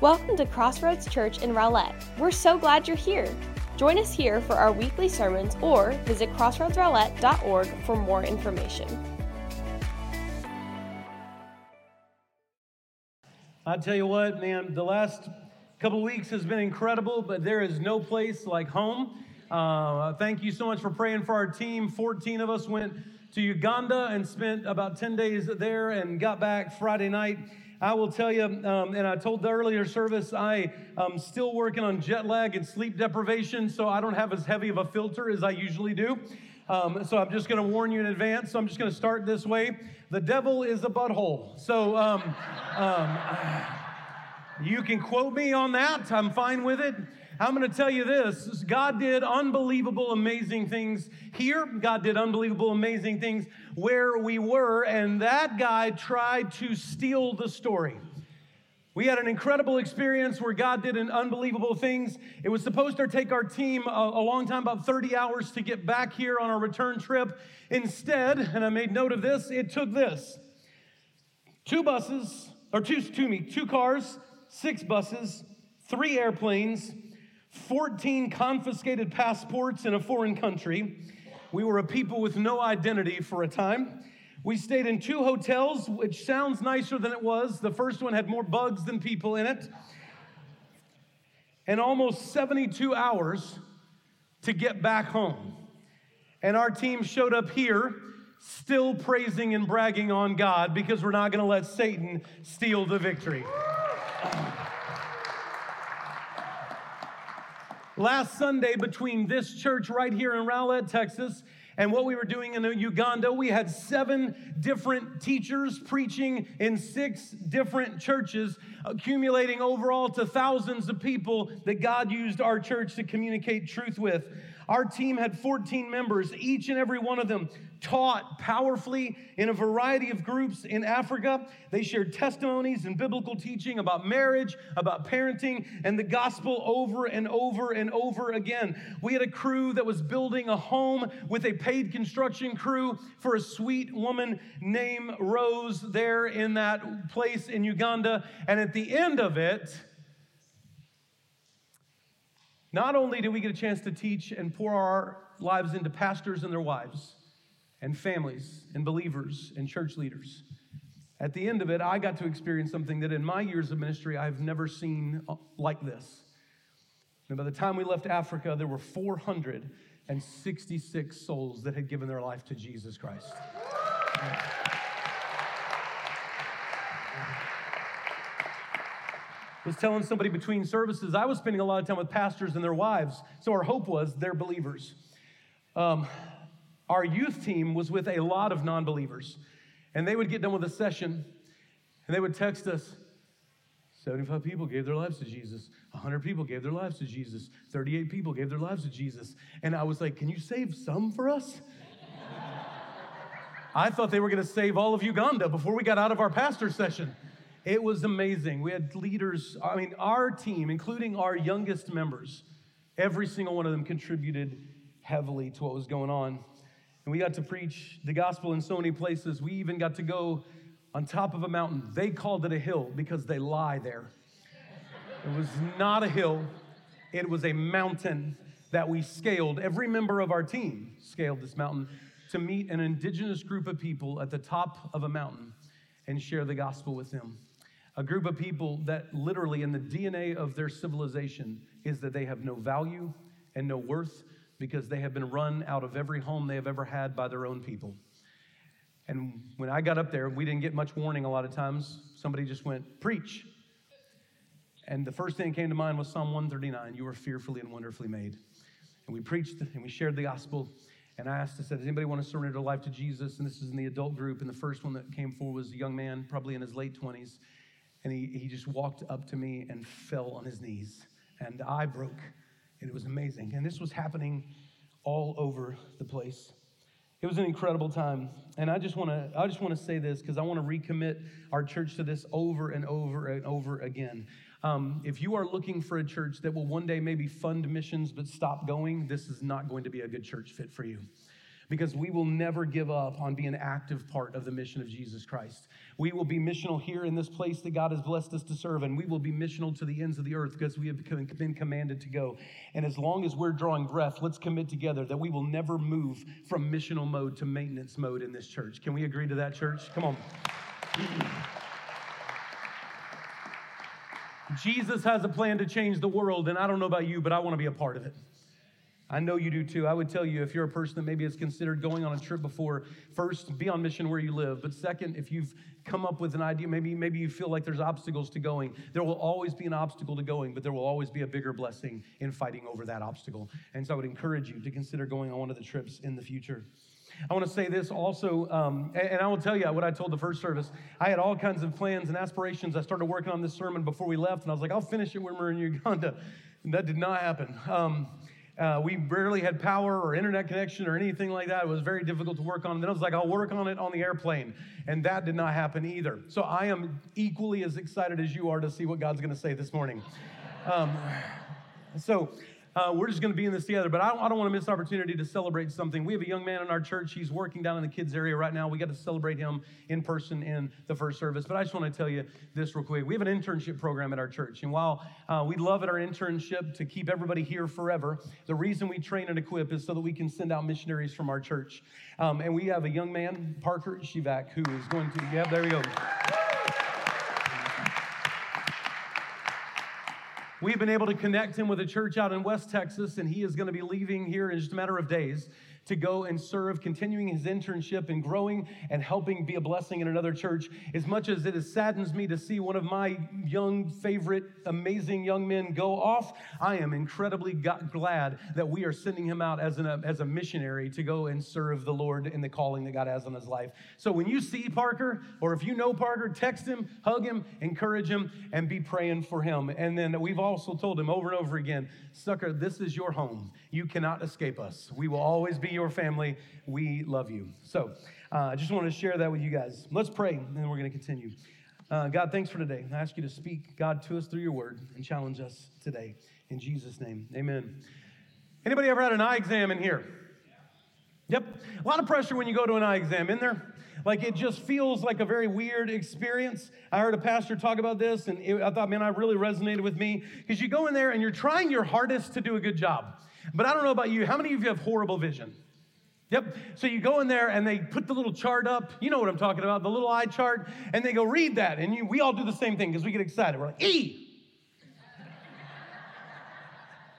Welcome to Crossroads Church in Rowlett. We're so glad you're here. Join us here for our weekly sermons or visit crossroadsrowlett.org for more information. I tell you what, man, the last couple weeks has been incredible, but there is no place like home. Uh, thank you so much for praying for our team. 14 of us went to Uganda and spent about 10 days there and got back Friday night. I will tell you, um, and I told the earlier service, I am still working on jet lag and sleep deprivation, so I don't have as heavy of a filter as I usually do. Um, so I'm just going to warn you in advance. So I'm just going to start this way. The devil is a butthole. So um, um, you can quote me on that. I'm fine with it. I'm going to tell you this God did unbelievable, amazing things here. God did unbelievable, amazing things where we were, and that guy tried to steal the story. We had an incredible experience where God did an unbelievable things. It was supposed to take our team a, a, long time, about 30 hours to get back here on our return trip. Instead, and I made note of this, it took this two buses, or two, excuse me, two cars, six buses, three airplanes, 14 confiscated passports in a foreign country. We were a people with no identity for a time. We stayed in two hotels, which sounds nicer than it was. The first one had more bugs than people in it. And almost 72 hours to get back home. And our team showed up here still praising and bragging on God because we're not going to let Satan steal the victory. Last Sunday, between this church right here in Rowlett, Texas, and what we were doing in Uganda, we had seven different teachers preaching in six different churches, accumulating overall to thousands of people that God used our church to communicate truth with. Our team had 14 members. Each and every one of them taught powerfully in a variety of groups in Africa. They shared testimonies and biblical teaching about marriage, about parenting, and the gospel over and over and over again. We had a crew that was building a home with a paid construction crew for a sweet woman named Rose there in that place in Uganda. And at the end of it, not only did we get a chance to teach and pour our lives into pastors and their wives, and families, and believers, and church leaders, at the end of it, I got to experience something that in my years of ministry I've never seen uh, like this. And by the time we left Africa, there were 466 souls that had given their life to Jesus Christ. was telling somebody between services, I was spending a lot of time with pastors and their wives. So our hope was they're believers. Um, our youth team was with a lot of non believers. And they would get done with a session and they would text us 75 people gave their lives to Jesus, 100 people gave their lives to Jesus, 38 people gave their lives to Jesus. And I was like, Can you save some for us? I thought they were going to save all of Uganda before we got out of our pastor session. It was amazing. We had leaders, I mean, our team, including our youngest members, every single one of them contributed heavily to what was going on. And we got to preach the gospel in so many places. We even got to go on top of a mountain. They called it a hill because they lie there. It was not a hill, it was a mountain that we scaled. Every member of our team scaled this mountain to meet an indigenous group of people at the top of a mountain and share the gospel with them a group of people that literally in the DNA of their civilization is that they have no value and no worth because they have been run out of every home they have ever had by their own people. And when I got up there, we didn't get much warning a lot of times. Somebody just went, Preach. And the first thing that came to mind was Psalm 139 You were fearfully and wonderfully made. And we preached and we shared the gospel. And I asked, I said, Does anybody want to surrender their life to Jesus? And this is in the adult group. And the first one that came forward was a young man, probably in his late 20s. And he, he just walked up to me and fell on his knees. And I broke. And it was amazing. And this was happening all over the place. It was an incredible time. And I just want to I just want to say this because I want to recommit our church to this over and over and over again. Um, if you are looking for a church that will one day maybe fund missions but stop going, this is not going to be a good church fit for you because we will never give up on being an active part of the mission of Jesus Christ. We will be missional here in this place that God has blessed us to serve, and we will be missional to the ends of the earth because we have been commanded to go. And as long as we're drawing breath, let's commit together that we will never move from missional mode to maintenance mode in this church. Can we agree to that, church? Come on. Jesus has a plan to change the world, and I don't know about you, but I want to be a part of it. I know you do too. I would tell you if you're a person that maybe has considered going on a trip before, first, be on mission where you live. But second, if you've come up with an idea, maybe, maybe you feel like there's obstacles to going, there will always be an obstacle to going, but there will always be a bigger blessing in fighting over that obstacle. And so I would encourage you to consider going on one of the trips in the future. I want to say this also, um, and, I will tell you what I told the first service. I had all kinds of plans and aspirations. I started working on this sermon before we left, and I was like, I'll finish it when we're in Uganda. And that did not happen. Um, uh, we barely had power or internet connection or anything like that. It was very difficult to work on. And then I was like, I'll work on it on the airplane. And that did not happen either. So I am equally as excited as you are to see what God's going to say this morning. Um, so uh, we're just going to be in this together. But I don't, I don't want to miss opportunity to celebrate something. We have a young man in our church. He's working down in the kids' area right now. We got to celebrate him in person in the first service. But I just want to tell you this real quick. We have an internship program at our church. And while uh, we love at our internship to keep everybody here forever, the reason we train and equip is so that we can send out missionaries from our church. Um, and we have a young man, Parker Shivak, who is going to, yeah, there you go. We've been able to connect him with a church out in West Texas, and he is going to be leaving here in just a matter of days to go and serve, continuing his internship and growing and helping be a blessing in another church. As much as it saddens me to see one of my young, favorite, amazing young men go off, I am incredibly glad that we are sending him out as, an, as a missionary to go and serve the Lord in the calling that God has on his life. So when you see Parker, or if you know Parker, text him, hug him, encourage him, and be praying for him. And then we've also told him over and over again, sucker, this is your home. You cannot escape us. We will always be your family. We love you. So uh, I just want to share that with you guys. Let's pray, and then we're going to continue. Uh, God, thanks for today. I ask you to speak, God, to us through your word and challenge us today. In Jesus' name, amen. Anybody ever had an eye exam in here? Yep. A lot of pressure when you go to an eye exam, in there? Like it just feels like a very weird experience. I heard a pastor talk about this, and it, I thought, man, I really resonated with me because you go in there and you're trying your hardest to do a good job. But I don't know about you. How many of you have horrible vision? Yep. So you go in there and they put the little chart up. You know what I'm talking about, the little eye chart, and they go read that. And you, we all do the same thing because we get excited. We're like, E.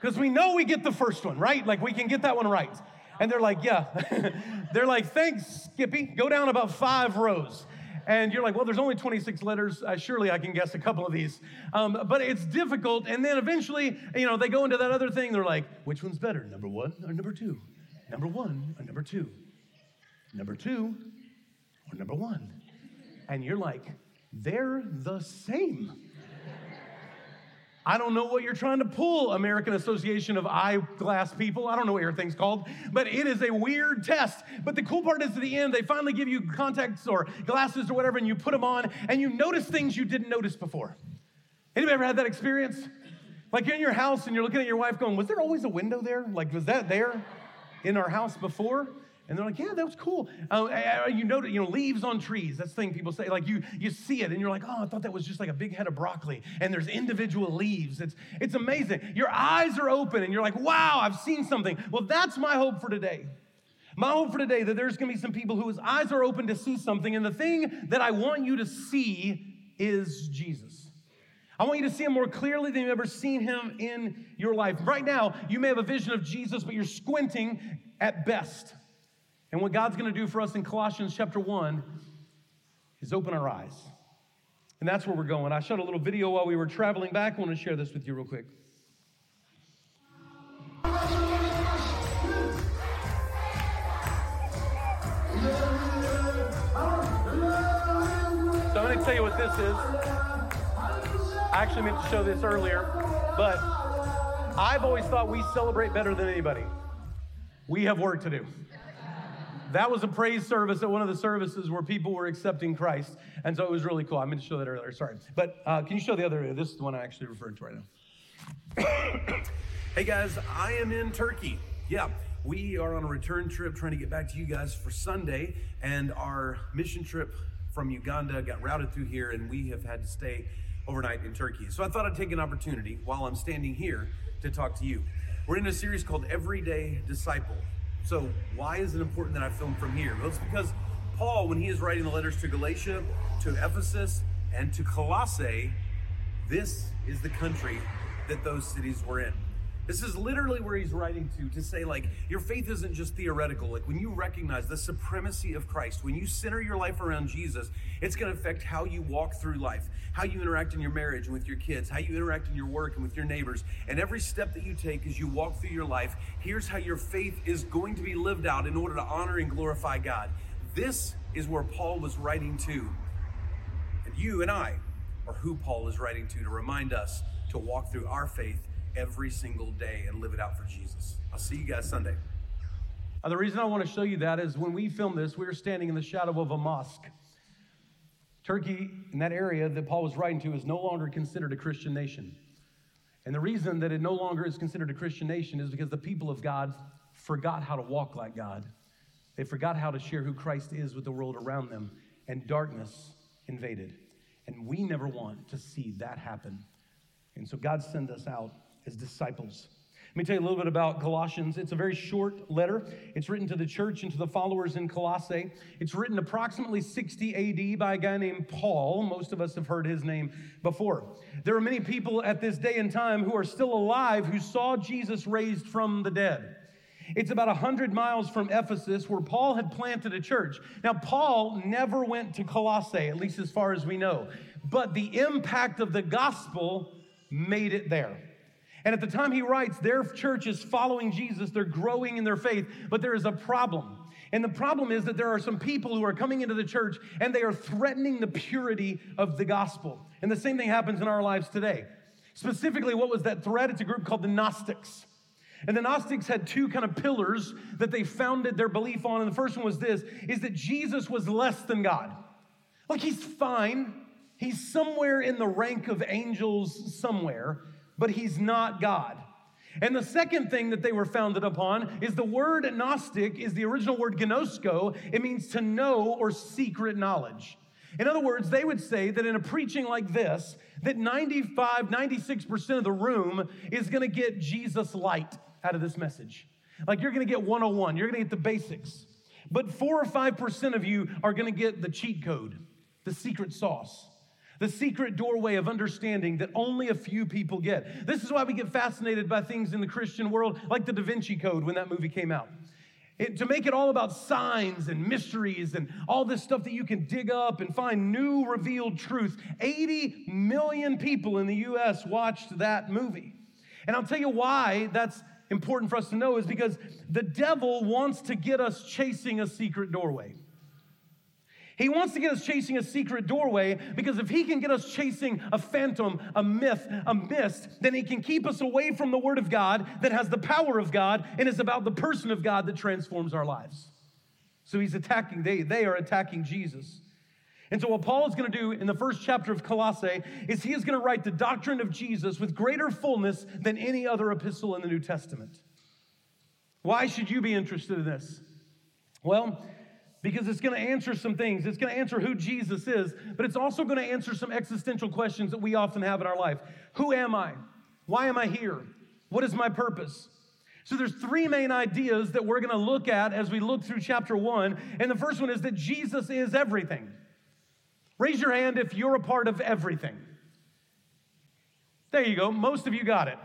Because we know we get the first one, right? Like we can get that one right. And they're like, yeah. they're like, thanks, Skippy. Go down about five rows. And you're like, well, there's only 26 letters. Uh, surely I can guess a couple of these. Um, but it's difficult. And then eventually, you know, they go into that other thing. They're like, which one's better, number one or number two? Number one or number two? Number two or number one? And you're like, they're the same. I don't know what you're trying to pull, American Association of Eyeglass People. I don't know what your thing's called, but it is a weird test. But the cool part is at the end, they finally give you contacts or glasses or whatever, and you put them on, and you notice things you didn't notice before. Anybody ever had that experience? Like you're in your house and you're looking at your wife going, Was there always a window there? Like, was that there in our house before? And they're like, yeah, that was cool. Uh, you know, you know, leaves on trees. That's the thing people say. Like you, you see it, and you're like, oh, I thought that was just like a big head of broccoli. And there's individual leaves. It's, it's amazing. Your eyes are open, and you're like, wow, I've seen something. Well, that's my hope for today. My hope for today that there's going to be some people whose eyes are open to see something, and the thing that I want you to see is Jesus. I want you to see him more clearly than you've ever seen him in your life. Right now, you may have a vision of Jesus, but you're squinting at best. And what God's going to do for us in Colossians chapter 1 is open our eyes. And that's where we're going. I shot a little video while we were traveling back. I want to share this with you real quick. So I'm going to tell you what this is. I actually meant to show this earlier, but I've always thought we celebrate better than anybody. We have work to do. That was a praise service at one of the services where people were accepting Christ. And so it was really cool. I meant to show that earlier. Sorry. But uh, can you show the other? This is the one I actually referred to right now. hey guys, I am in Turkey. Yeah. we are on a return trip trying to get back to you guys for Sunday, and our mission trip from Uganda got routed through here, and we have had to stay overnight in Turkey. So I thought I'd take an opportunity while I'm standing here to talk to you. We're in a series called Everyday Disciple. So, why is it important that I film from here? Well, it's because Paul, when he is writing the letters to Galatia, to Ephesus, and to Colossae, this is the country that those cities were in. This is literally where he's writing to, to say, like, your faith isn't just theoretical. Like, when you recognize the supremacy of Christ, when you center your life around Jesus, it's going to affect how you walk through life, how you interact in your marriage and with your kids, how you interact in your work and with your neighbors. And every step that you take as you walk through your life, here's how your faith is going to be lived out in order to honor and glorify God. This is where Paul was writing to. And you and I are who Paul is writing to to remind us to walk through our faith every single day and live it out for Jesus. I'll see you guys Sunday. Uh, the reason I want to show you that is when we filmed this, we were standing in the shadow of a mosque. Turkey, in that area that Paul was writing to, is no longer considered a Christian nation. And the reason that it no longer is considered a Christian nation is because the people of God forgot how to walk like God. They forgot how to share who Christ is with the world around them, and darkness invaded. And we never want to see that happen. And so God sent us out as disciples. Let me tell you a little bit about Colossians. It's a very short letter. It's written to the church and to the followers in Colossae. It's written approximately 60 AD by a guy named Paul. Most of us have heard his name before. There are many people at this day and time who are still alive who saw Jesus raised from the dead. It's about 100 miles from Ephesus where Paul had planted a church. Now, Paul never went to Colossae, at least as far as we know, but the impact of the gospel made it there. And at the time he writes, their church is following Jesus, they're growing in their faith, but there is a problem. And the problem is that there are some people who are coming into the church and they are threatening the purity of the gospel. And the same thing happens in our lives today. Specifically, what was that threat? It's a group called the Gnostics. And the Gnostics had two kind of pillars that they founded their belief on. And the first one was this is that Jesus was less than God. Like he's fine. He's somewhere in the rank of angels somewhere, but he's not God. And the second thing that they were founded upon is the word Gnostic is the original word gnosko. It means to know or secret knowledge. In other words, they would say that in a preaching like this, that 95, 96% of the room is going to get Jesus light out of this message. Like you're going to get 101, you're going to get the basics. But 4 or 5% of you are going to get the cheat code, the secret sauce the secret doorway of understanding that only a few people get. This is why we get fascinated by things in the Christian world, like the Da Vinci Code when that movie came out. It, to make it all about signs and mysteries and all this stuff that you can dig up and find new revealed truth. 80 million people in the US watched that movie. And I'll tell you why that's important for us to know is because the devil wants to get us chasing a secret doorway. He wants to get us chasing a secret doorway because if he can get us chasing a phantom, a myth, a mist, then he can keep us away from the Word of God that has the power of God and is about the person of God that transforms our lives. So he's attacking, they, they are attacking Jesus. And so, what Paul is going to do in the first chapter of Colossae is he is going to write the doctrine of Jesus with greater fullness than any other epistle in the New Testament. Why should you be interested in this? Well, because it's going to answer some things. It's going to answer who Jesus is, but it's also going to answer some existential questions that we often have in our life. Who am I? Why am I here? What is my purpose? So there's three main ideas that we're going to look at as we look through chapter 1, and the first one is that Jesus is everything. Raise your hand if you're a part of everything. There you go. Most of you got it.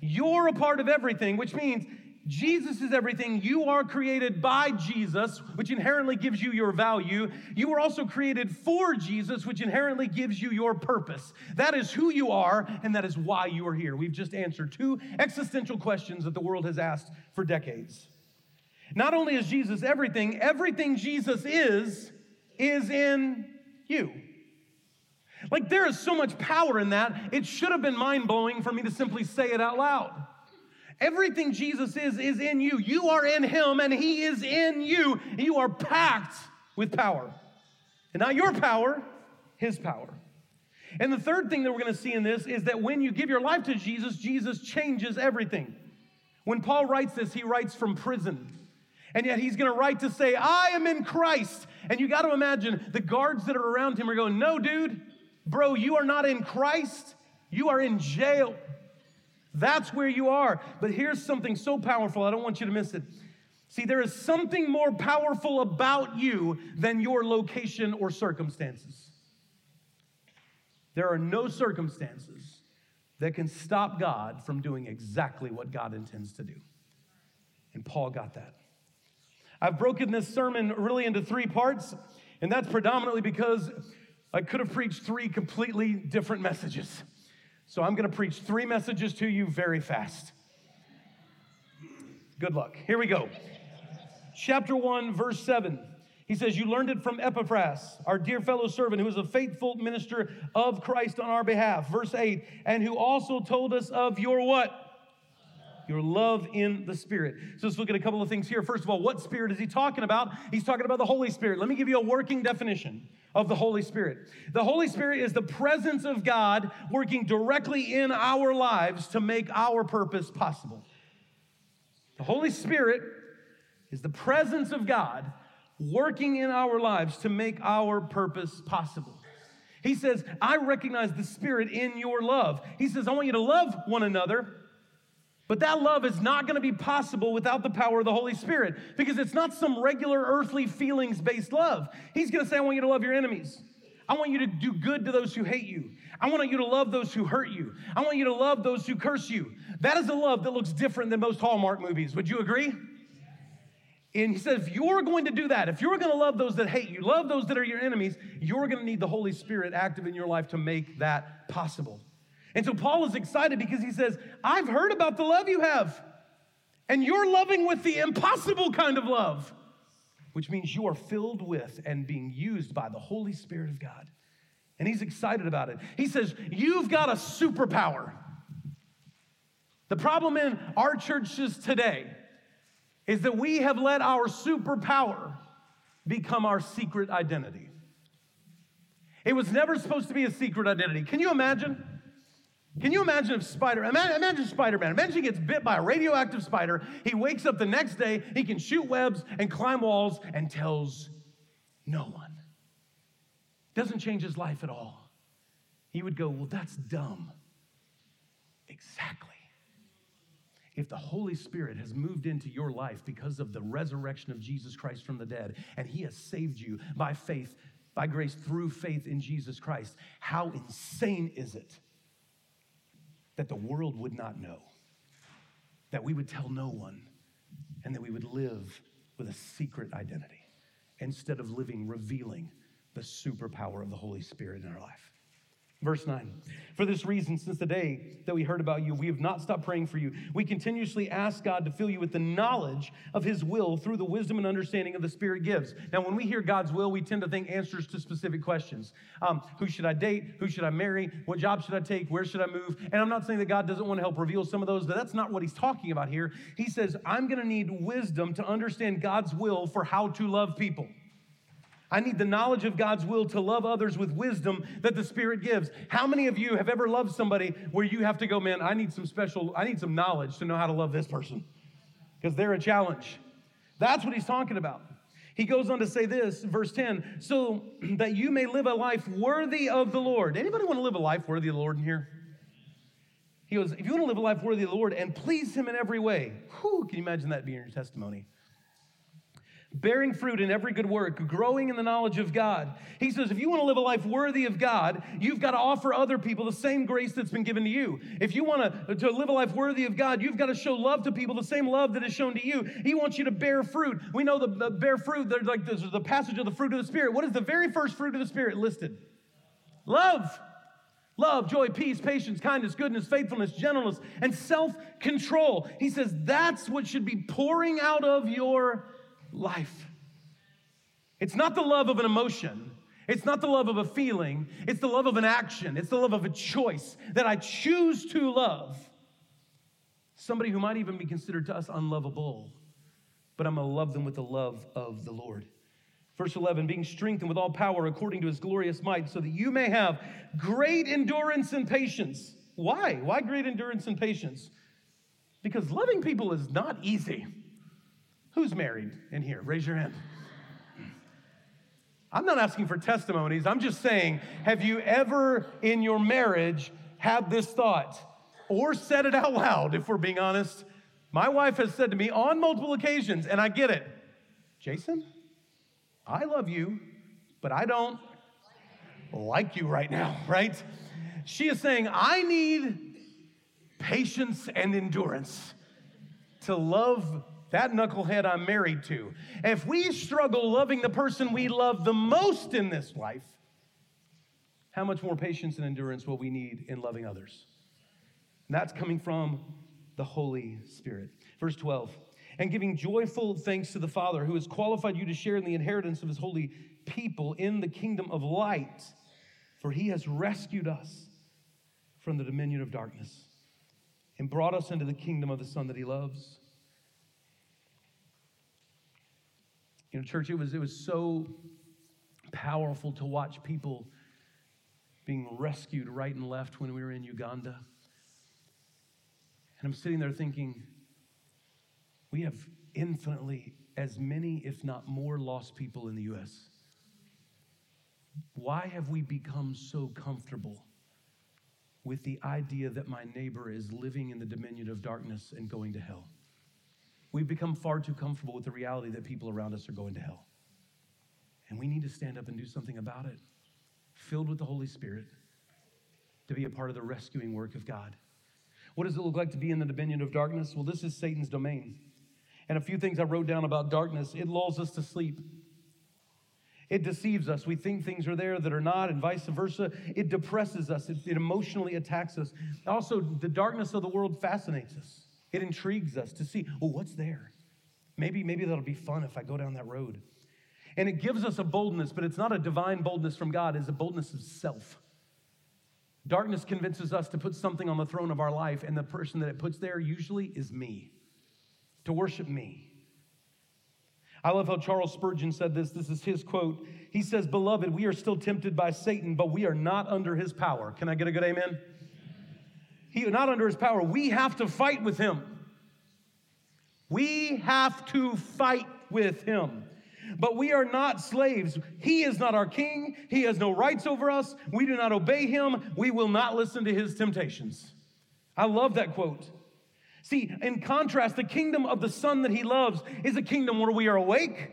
You're a part of everything, which means Jesus is everything. You are created by Jesus, which inherently gives you your value. You were also created for Jesus, which inherently gives you your purpose. That is who you are, and that is why you are here. We've just answered two existential questions that the world has asked for decades. Not only is Jesus everything, everything Jesus is, is in you. Like there is so much power in that, it should have been mind blowing for me to simply say it out loud. Everything Jesus is, is in you. You are in him and he is in you. You are packed with power. And not your power, his power. And the third thing that we're going to see in this is that when you give your life to Jesus, Jesus changes everything. When Paul writes this, he writes from prison. And yet he's going to write to say, I am in Christ. And you got to imagine the guards that are around him are going, No, dude, bro, you are not in Christ. You are in jail. That's where you are. But here's something so powerful, I don't want you to miss it. See, there is something more powerful about you than your location or circumstances. There are no circumstances that can stop God from doing exactly what God intends to do. And Paul got that. I've broken this sermon really into three parts, and that's predominantly because I could have preached three completely different messages. So I'm going to preach three messages to you very fast. Good luck. Here we go. Chapter 1, verse 7. He says, You learned it from Epaphras, our dear fellow servant, who is a faithful minister of Christ on our behalf. Verse 8, and who also told us of your what? Your love in the Spirit. So let's look at a couple of things here. First of all, what Spirit is he talking about? He's talking about the Holy Spirit. Let me give you a working definition of the Holy Spirit. The Holy Spirit is the presence of God working directly in our lives to make our purpose possible. The Holy Spirit is the presence of God working in our lives to make our purpose possible. He says, I recognize the Spirit in your love. He says, I want you to love one another but that love is not going to be possible without the power of the Holy Spirit because it's not some regular earthly feelings based love. He's going to say, I want you to love your enemies. I want you to do good to those who hate you. I want you to love those who hurt you. I want you to love those who curse you. That is a love that looks different than most Hallmark movies. Would you agree? And he says, if you're going to do that, if you're going to love those that hate you, love those that are your enemies, you're going to need the Holy Spirit active in your life to make that possible. And so Paul is excited because he says, I've heard about the love you have, and you're loving with the impossible kind of love, which means you are filled with and being used by the Holy Spirit of God. And he's excited about it. He says, You've got a superpower. The problem in our churches today is that we have let our superpower become our secret identity. It was never supposed to be a secret identity. Can you imagine? Can you imagine if Spider, imagine, Spider-Man, imagine he gets bit by a radioactive spider, he wakes up the next day, he can shoot webs and climb walls and tells no one. Doesn't change his life at all. He would go, well, that's dumb. Exactly. If the Holy Spirit has moved into your life because of the resurrection of Jesus Christ from the dead, and he has saved you by faith, by grace through faith in Jesus Christ, how insane is it? That the world would not know, that we would tell no one, and that we would live with a secret identity instead of living revealing the superpower of the Holy Spirit in our life. Verse 9, for this reason, since the day that we heard about you, we have not stopped praying for you. We continuously ask God to fill you with the knowledge of His will through the wisdom and understanding of the Spirit gives. Now, when we hear God's will, we tend to think answers to specific questions um, Who should I date? Who should I marry? What job should I take? Where should I move? And I'm not saying that God doesn't want to help reveal some of those, but that's not what He's talking about here. He says, I'm going to need wisdom to understand God's will for how to love people. I need the knowledge of God's will to love others with wisdom that the Spirit gives. How many of you have ever loved somebody where you have to go, man, I need some special, I need some knowledge to know how to love this person because they're a challenge? That's what he's talking about. He goes on to say this, verse 10, so that you may live a life worthy of the Lord. Anybody want to live a life worthy of the Lord in here? He goes, if you want to live a life worthy of the Lord and please Him in every way, whew, can you imagine that being your testimony? Bearing fruit in every good work, growing in the knowledge of God. He says, if you want to live a life worthy of God, you've got to offer other people the same grace that's been given to you. If you want to, to live a life worthy of God, you've got to show love to people the same love that is shown to you. He wants you to bear fruit. We know the, the bear fruit, there's like this, the passage of the fruit of the Spirit. What is the very first fruit of the Spirit listed? Love. Love, joy, peace, patience, kindness, goodness, faithfulness, gentleness, and self control. He says that's what should be pouring out of your life. It's not the love of an emotion. It's not the love of a feeling. It's the love of an action. It's the love of a choice that I choose to love somebody who might even be considered to us unlovable, but I'm going to love them with the love of the Lord. Verse 11, being strengthened with all power according to his glorious might, so that you may have great endurance and patience. Why? Why great endurance and patience? Because loving people is not easy. Who's married in here? Raise your hand. I'm not asking for testimonies. I'm just saying, have you ever in your marriage had this thought or said it out loud, if we're being honest? My wife has said to me on multiple occasions, and I get it Jason, I love you, but I don't like you right now, right? She is saying, I need patience and endurance to love that knucklehead I'm married to. If we struggle loving the person we love the most in this life, how much more patience and endurance will we need in loving others? And that's coming from the Holy Spirit. Verse 12, and giving joyful thanks to the Father who has qualified you to share in the inheritance of his holy people in the kingdom of light, for he has rescued us from the dominion of darkness and brought us into the kingdom of the Son that he loves. You know, church, it was, it was so powerful to watch people being rescued right and left when we were in Uganda. And I'm sitting there thinking, we have infinitely as many, if not more, lost people in the U.S. Why have we become so comfortable with the idea that my neighbor is living in the dominion of darkness and going to hell? We've become far too comfortable with the reality that people around us are going to hell. And we need to stand up and do something about it, filled with the Holy Spirit, to be a part of the rescuing work of God. What does it look like to be in the dominion of darkness? Well, this is Satan's domain. And a few things I wrote down about darkness it lulls us to sleep. It deceives us. We think things are there that are not, and vice versa. It depresses us. It, it emotionally attacks us. Also, the darkness of the world fascinates us. It intrigues us to see, oh, what's there? Maybe, maybe that'll be fun if I go down that road. And it gives us a boldness, but it's not a divine boldness from God, it's a boldness of self. Darkness convinces us to put something on the throne of our life, and the person that it puts there usually is me, to worship me. I love how Charles Spurgeon said this. This is his quote. He says, Beloved, we are still tempted by Satan, but we are not under his power. Can I get a good amen? He not under his power. We have to fight with him. We have to fight with him. But we are not slaves. He is not our king. He has no rights over us. We do not obey him. We will not listen to his temptations. I love that quote. See, in contrast, the kingdom of the Son that he loves is a kingdom where we are awake,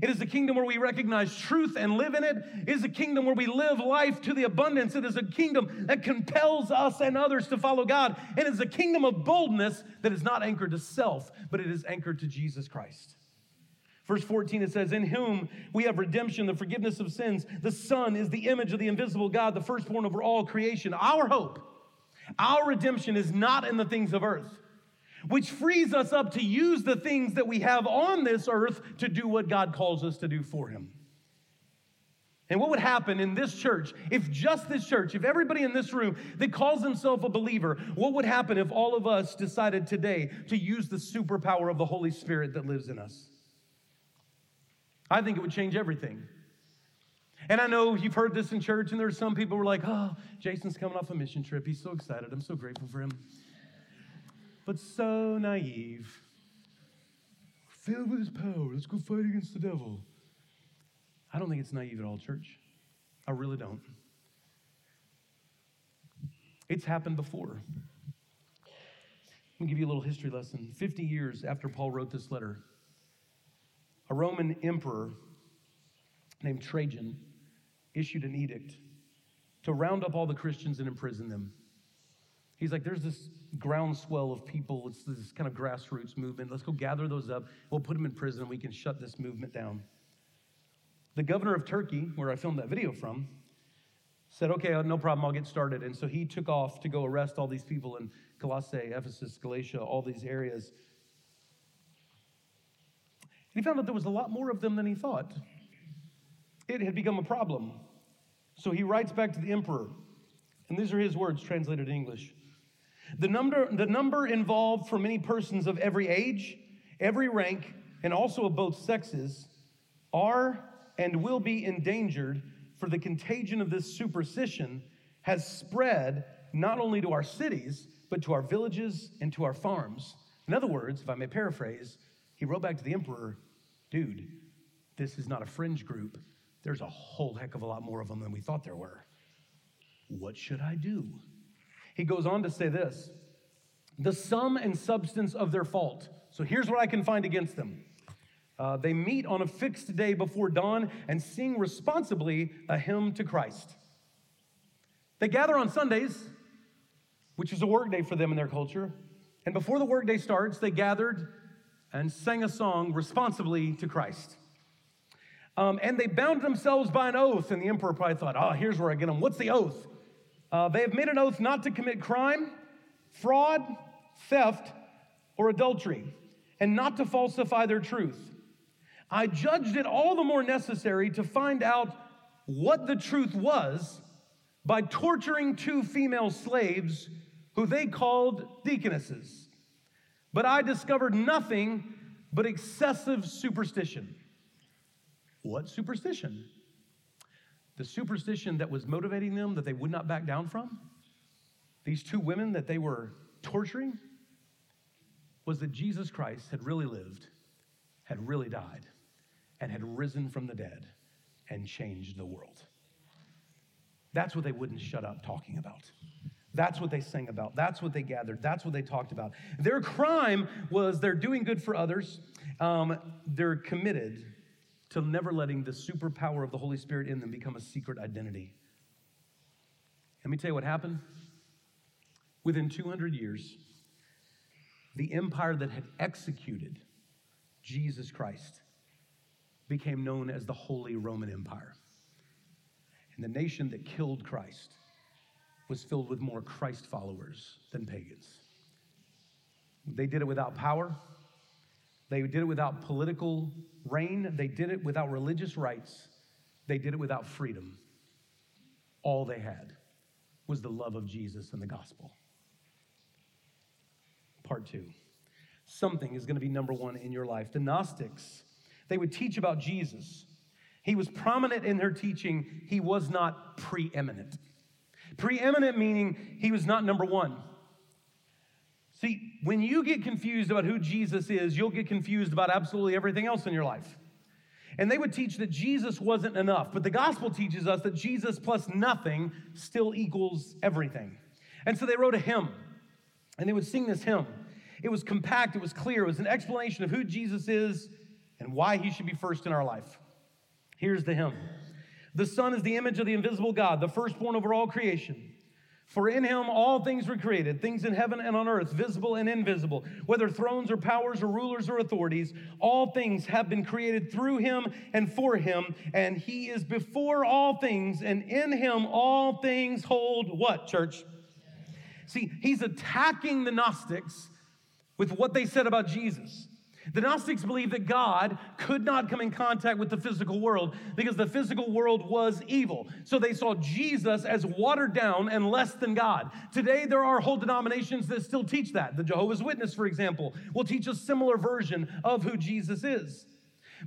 it is a kingdom where we recognize truth and live in it. It is a kingdom where we live life to the abundance. It is a kingdom that compels us and others to follow God. And It is a kingdom of boldness that is not anchored to self, but it is anchored to Jesus Christ. Verse 14, it says, In whom we have redemption, the forgiveness of sins. The Son is the image of the invisible God, the firstborn over all creation. Our hope, our redemption is not in the things of earth which frees us up to use the things that we have on this earth to do what God calls us to do for Him. And what would happen in this church, if just this church, if everybody in this room that calls himself a believer, what would happen if all of us decided today to use the superpower of the Holy Spirit that lives in us? I think it would change everything. And I know you've heard this in church, and there are some people who are like, oh, Jason's coming off a mission trip. He's so excited. I'm so grateful for him but so naive. Filled with his power, let's go fight against the devil. I don't think it's naive at all, church. I really don't. It's happened before. Let me give you a little history lesson. 50 years after Paul wrote this letter, a Roman emperor named Trajan issued an edict to round up all the Christians and imprison them. He's like, there's this groundswell of people. It's this kind of grassroots movement. Let's go gather those up. We'll put them in prison. We can shut this movement down. The governor of Turkey, where I filmed that video from, said, okay, uh, no problem, I'll get started. And so he took off to go arrest all these people in Colossae, Ephesus, Galatia, all these areas. And he found out there was a lot more of them than he thought. It had become a problem. So he writes back to the emperor, and these are his words translated in English. The number, the number involved for many persons of every age, every rank, and also of both sexes are and will be endangered for the contagion of this superstition has spread not only to our cities, but to our villages and to our farms. In other words, if I may paraphrase, he wrote back to the emperor, dude, this is not a fringe group. There's a whole heck of a lot more of them than we thought there were. What should I do? He goes on to say this the sum and substance of their fault. So here's what I can find against them. Uh, they meet on a fixed day before dawn and sing responsibly a hymn to Christ. They gather on Sundays, which is a work day for them in their culture. And before the workday starts, they gathered and sang a song responsibly to Christ. Um, and they bound themselves by an oath. And the emperor probably thought, oh, here's where I get them. What's the oath? Uh, they have made an oath not to commit crime, fraud, theft, or adultery, and not to falsify their truth. I judged it all the more necessary to find out what the truth was by torturing two female slaves who they called deaconesses. But I discovered nothing but excessive superstition. What superstition? The superstition that was motivating them that they would not back down from? These two women that they were torturing? Was that Jesus Christ had really lived, had really died, and had risen from the dead and changed the world. That's what they wouldn't shut up talking about. That's what they sang about. That's what they gathered. That's what they talked about. Their crime was they're doing good for others. Um, they're committed to never letting the superpower of the Holy Spirit in them become a secret identity. Let me tell you what happened. Within 200 years, the empire that had executed Jesus Christ became known as the Holy Roman Empire. And the nation that killed Christ was filled with more Christ followers than pagans. They did it without power. They did it without political reign. They did it without religious rights. They did it without freedom. All they had was the love of Jesus and the gospel. Part two. Something is going to be number one in your life. The Gnostics, they would teach about Jesus. He was prominent in their teaching, he was not preeminent. Preeminent meaning he was not number one. See, when you get confused about who Jesus is, you'll get confused about absolutely everything else in your life. And they would teach that Jesus wasn't enough, but the gospel teaches us that Jesus plus nothing still equals everything. And so they wrote a hymn, and they would sing this hymn. It was compact, it was clear, it was an explanation of who Jesus is and why he should be first in our life. Here's the hymn the Son is the image of the invisible God, the firstborn over all creation. For in him all things were created, things in heaven and on earth, visible and invisible, whether thrones or powers or rulers or authorities, all things have been created through him and for him, and he is before all things, and in him all things hold what, church? See, he's attacking the Gnostics with what they said about Jesus. The Gnostics believed that God could not come in contact with the physical world because the physical world was evil. So they saw Jesus as watered down and less than God. Today, there are whole denominations that still teach that. The Jehovah's Witness, for example, will teach a similar version of who Jesus is.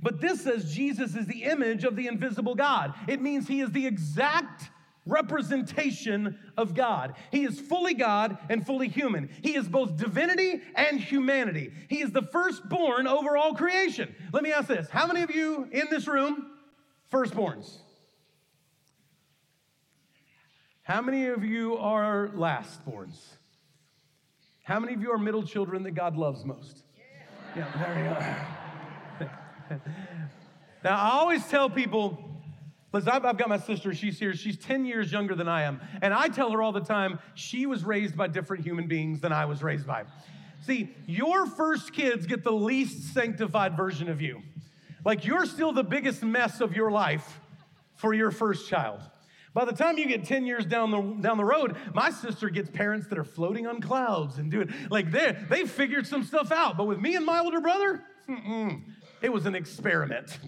But this says Jesus is the image of the invisible God. It means he is the exact representation of God. He is fully God and fully human. He is both divinity and humanity. He is the firstborn over all creation. Let me ask this How many of you in this room, firstborns? How many of you are lastborns? How many of you are middle children that God loves most? Yeah, there you are. now, I always tell people, Listen, I've, I've got my sister, she's here. She's 10 years younger than I am. And I tell her all the time, she was raised by different human beings than I was raised by. See, your first kids get the least sanctified version of you. Like you're still the biggest mess of your life for your first child. By the time you get 10 years down the, down the road, my sister gets parents that are floating on clouds and doing, like they they figured some stuff out. But with me and my older brother, it was an experiment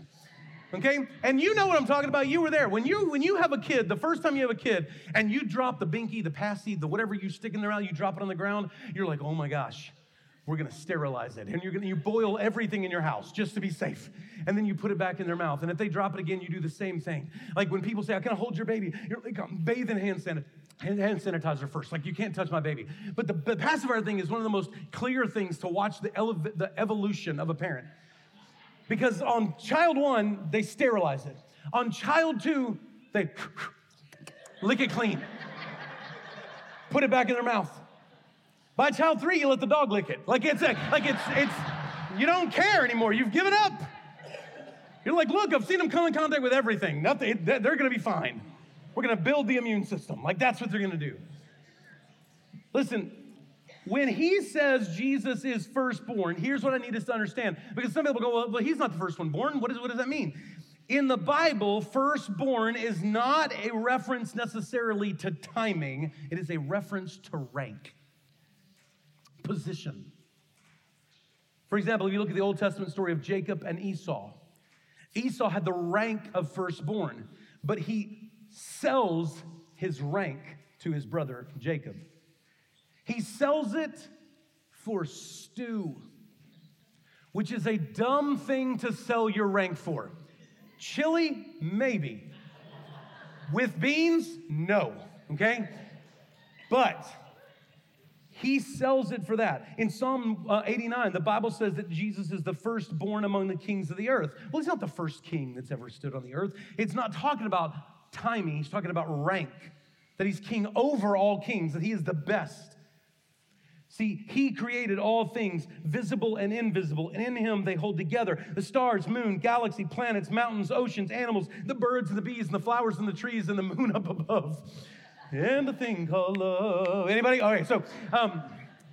okay? And you know what i'm talking about. You were there. When you when you have a kid the first time you have a kid and you drop the binky the passy the whatever you stick in there out you drop it on the ground you're like oh my gosh we're going to sterilize it. And you're going to you boil everything in your house just to be safe. And then you put it back in their mouth. And if they drop it again you do the same thing. Like when people say i can I hold your baby you're like I'm bathing hand sanitizer hand sanitizer first. Like you can't touch my baby. But the, the pacifier thing is one of the most clear things to watch the, elev- the evolution of a parent. Because on child one, they sterilize it. On child two, they lick it clean, put it back in their mouth. By child three, you let the dog lick it. Like it's a, like it's it's you don't care anymore. You've given up. You're like, look, I've seen them come in contact with everything. Nothing, they're going to be fine. We're going to build the immune system. Like that's what they're going to do. Listen, when he says Jesus is firstborn, here's what I need us to understand. Because some people go, well, he's not the first one born. What, is, what does that mean? In the Bible, firstborn is not a reference necessarily to timing, it is a reference to rank, position. For example, if you look at the Old Testament story of Jacob and Esau, Esau had the rank of firstborn, but he sells his rank to his brother Jacob. He sells it for stew, which is a dumb thing to sell your rank for. Chili, maybe. With beans, no, okay? But he sells it for that. In Psalm uh, 89, the Bible says that Jesus is the firstborn among the kings of the earth. Well, he's not the first king that's ever stood on the earth. It's not talking about timing, he's talking about rank, that he's king over all kings, that he is the best. See, he created all things, visible and invisible, and in him they hold together the stars, moon, galaxy, planets, mountains, oceans, animals, the birds and the bees, and the flowers and the trees, and the moon up above and the thing called love. Anybody? All right, so um,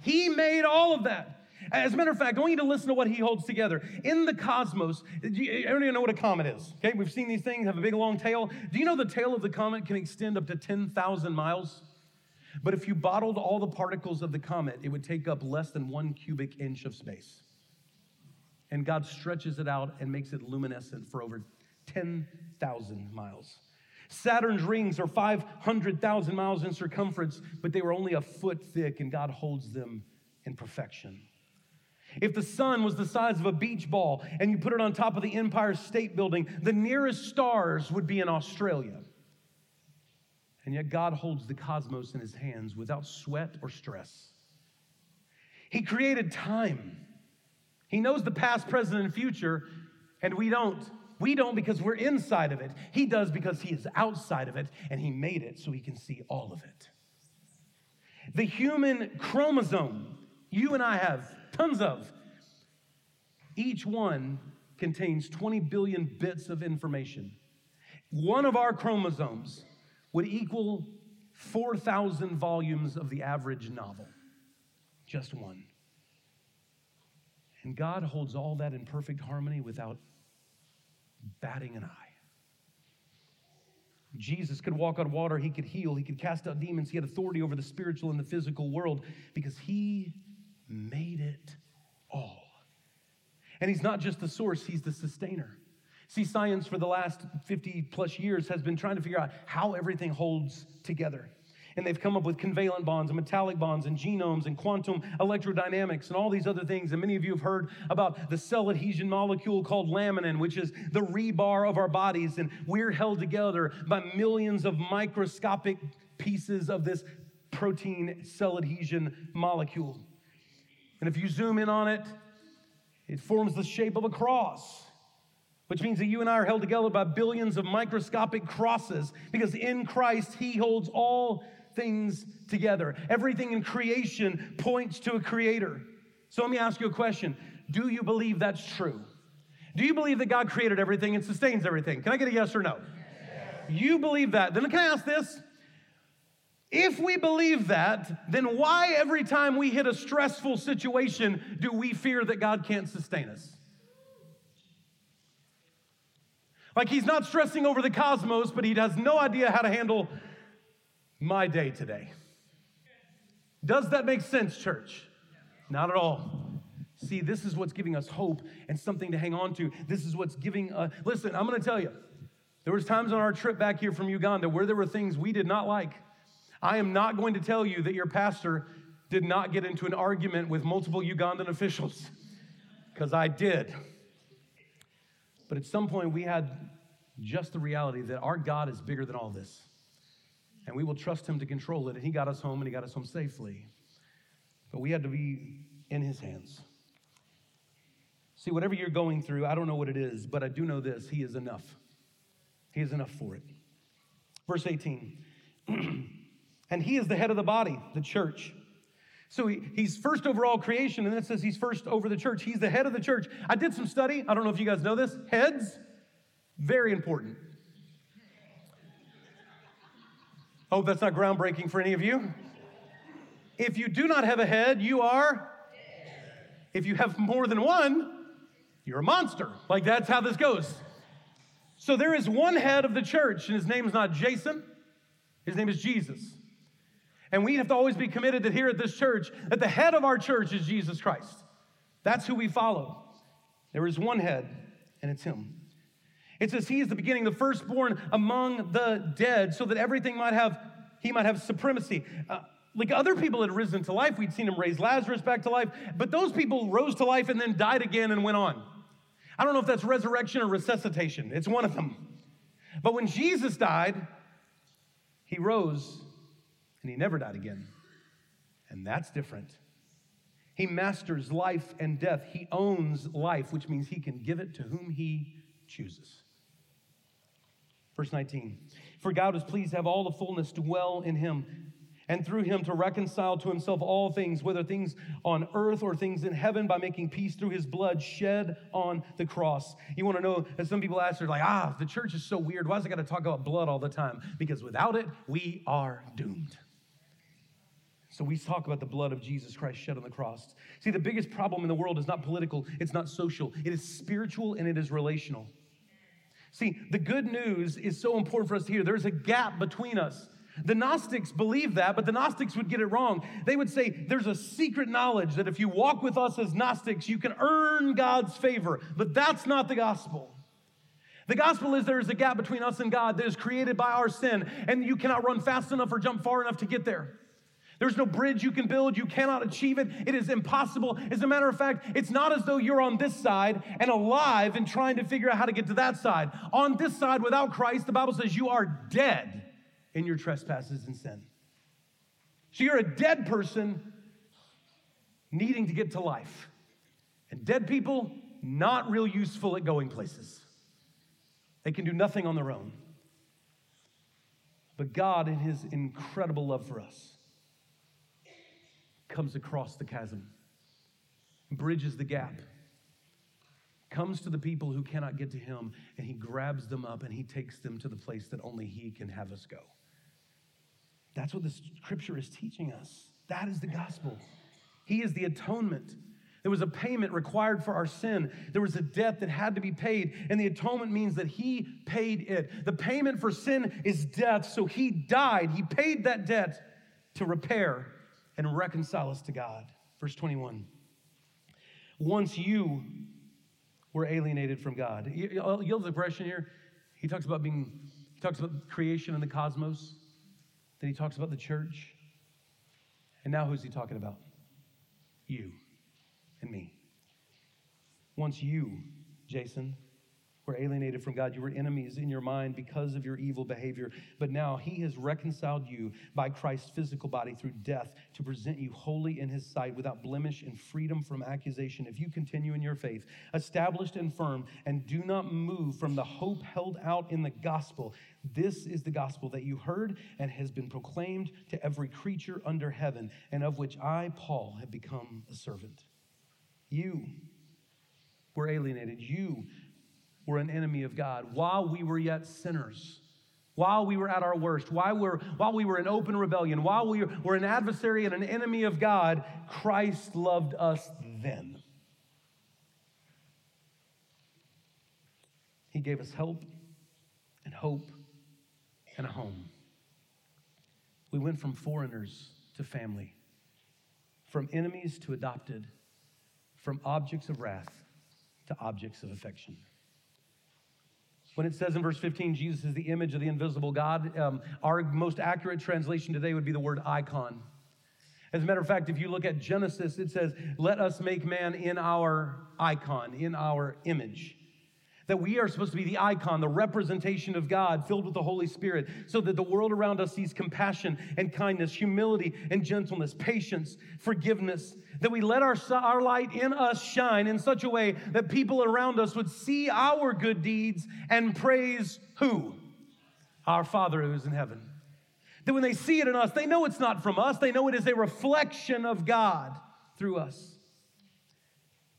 he made all of that. As a matter of fact, I want you to listen to what he holds together. In the cosmos, do you, everybody know what a comet is? Okay, we've seen these things have a big long tail. Do you know the tail of the comet can extend up to 10,000 miles? But if you bottled all the particles of the comet, it would take up less than one cubic inch of space. And God stretches it out and makes it luminescent for over 10,000 miles. Saturn's rings are 500,000 miles in circumference, but they were only a foot thick, and God holds them in perfection. If the sun was the size of a beach ball and you put it on top of the Empire State Building, the nearest stars would be in Australia. And yet, God holds the cosmos in his hands without sweat or stress. He created time. He knows the past, present, and future, and we don't. We don't because we're inside of it. He does because he is outside of it and he made it so he can see all of it. The human chromosome, you and I have tons of, each one contains 20 billion bits of information. One of our chromosomes would equal 4,000 volumes of the average novel. Just one. And God holds all that in perfect harmony without batting an eye. Jesus could walk on water, he could heal, he could cast out demons, he had authority over the spiritual and the physical world because he made it all. And he's not just the source, he's the sustainer. See, science for the last 50 plus years has been trying to figure out how everything holds together and they've come up with covalent bonds and metallic bonds and genomes and quantum electrodynamics and all these other things. And many of you have heard about the cell adhesion molecule called laminin, which is the rebar of our bodies. And we're held together by millions of microscopic pieces of this protein cell adhesion molecule. And if you zoom in on it, it forms the shape of a cross which means that you and I are held together by billions of microscopic crosses because in Christ, He holds all things together. Everything in creation points to a creator. So let me ask you a question Do you believe that's true? Do you believe that God created everything and sustains everything? Can I get a yes or no? Yes. You believe that. Then can I ask this? If we believe that, then why every time we hit a stressful situation do we fear that God can't sustain us? Like he's not stressing over the cosmos, but he has no idea how to handle my day today. Does that make sense, church? Not at all. See, this is what's giving us hope and something to hang on to. This is what's giving us. Listen, I'm going to tell you. There was times on our trip back here from Uganda where there were things we did not like. I am not going to tell you that your pastor did not get into an argument with multiple Ugandan officials because I did. But at some point we had just the reality that our God is bigger than all this. and we will trust Him to control it. And He got us home and He got us home safely. But we had to be in His hands. See, whatever you're going through, I don't know what it is, but I do know this He is enough. He is enough for it. Verse 18 And He is the head of the body, the church. So he, he's first over all creation, and then it says he's first over the church. He's the head of the church. I did some study. I don't know if you guys know this. Heads, very important. Oh, that's not groundbreaking for any of you. If you do not have a head, you are. If you have more than one, you're a monster. Like that's how this goes. So there is one head of the church, and his name is not Jason, his name is Jesus. And we have to always be committed that here at this church, that the head of our church is Jesus Christ. That's who we follow. There is one head, and it's him. It says he is the beginning, the firstborn among the dead, so that everything might have, he might have supremacy. Uh, like other people had risen to life, we'd seen him raise Lazarus back to life, but those people rose to life and then died again and went on. I don't know if that's resurrection or resuscitation, it's one of them. But when Jesus died, he rose and he never died again. And that's different. He masters life and death. He owns life, which means he can give it to whom he chooses. Verse 19 For God is pleased to have all the fullness dwell in him, and through him to reconcile to himself all things, whether things on earth or things in heaven, by making peace through his blood shed on the cross. You want to know, as some people ask, they're like, ah, the church is so weird. Why is it got to talk about blood all the time? Because without it, we are doomed. So we talk about the blood of Jesus Christ shed on the cross. See, the biggest problem in the world is not political, it's not social, it is spiritual and it is relational. See, the good news is so important for us hear. There's a gap between us. The Gnostics believe that, but the Gnostics would get it wrong. They would say there's a secret knowledge that if you walk with us as Gnostics, you can earn God's favor. But that's not the gospel. The gospel is there is a gap between us and God that is created by our sin, and you cannot run fast enough or jump far enough to get there. There's no bridge you can build. You cannot achieve it. It is impossible. As a matter of fact, it's not as though you're on this side and alive and trying to figure out how to get to that side. On this side, without Christ, the Bible says you are dead in your trespasses and sin. So you're a dead person needing to get to life. And dead people, not real useful at going places. They can do nothing on their own. But God, in His incredible love for us, comes across the chasm, bridges the gap, comes to the people who cannot get to him, and he grabs them up and he takes them to the place that only he can have us go. That's what the scripture is teaching us. That is the gospel. He is the atonement. There was a payment required for our sin. There was a debt that had to be paid, and the atonement means that He paid it. The payment for sin is death, so He died. He paid that debt to repair and reconcile us to God. Verse 21. Once you were alienated from God. You, you the impression here? He talks about being, he talks about creation and the cosmos. Then he talks about the church. And now who's he talking about? You and me. Once you, Jason, were alienated from God. You were enemies in your mind because of your evil behavior. But now he has reconciled you by Christ's physical body through death to present you holy in his sight without blemish and freedom from accusation. If you continue in your faith, established and firm, and do not move from the hope held out in the gospel, this is the gospel that you heard and has been proclaimed to every creature under heaven, and of which I, Paul, have become a servant. You were alienated. You were an enemy of God while we were yet sinners, while we were at our worst, while, we're, while we were in open rebellion, while we were an adversary and an enemy of God, Christ loved us then. He gave us help and hope and a home. We went from foreigners to family, from enemies to adopted, from objects of wrath to objects of affection. When it says in verse 15, Jesus is the image of the invisible God, um, our most accurate translation today would be the word icon. As a matter of fact, if you look at Genesis, it says, Let us make man in our icon, in our image. That we are supposed to be the icon, the representation of God filled with the Holy Spirit, so that the world around us sees compassion and kindness, humility and gentleness, patience, forgiveness. That we let our, our light in us shine in such a way that people around us would see our good deeds and praise who? Our Father who is in heaven. That when they see it in us, they know it's not from us, they know it is a reflection of God through us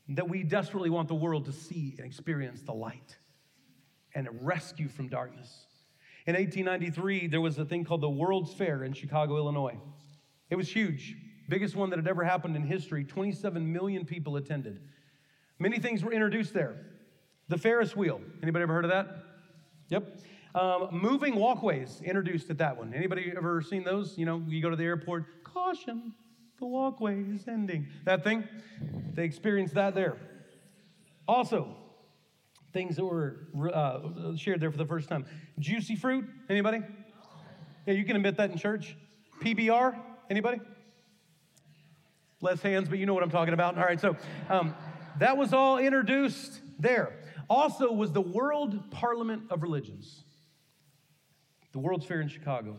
that we desperately want the world to see and experience the light and rescue from darkness. In 1893, there was a thing called the World's Fair in Chicago, Illinois. It was huge, biggest one that had ever happened in history. 27 million people attended. Many things were introduced there. The Ferris wheel. Anybody ever heard of that? Yep. Um, moving walkways introduced at that one. Anybody ever seen those? You know, you go to the airport, caution, the walkway is ending. That thing, they experienced that there. Also, things that were uh, shared there for the first time. Juicy fruit, anybody? Yeah, you can admit that in church. PBR, anybody? Less hands, but you know what I'm talking about. All right, so um, that was all introduced there. Also, was the World Parliament of Religions, the World's Fair in Chicago,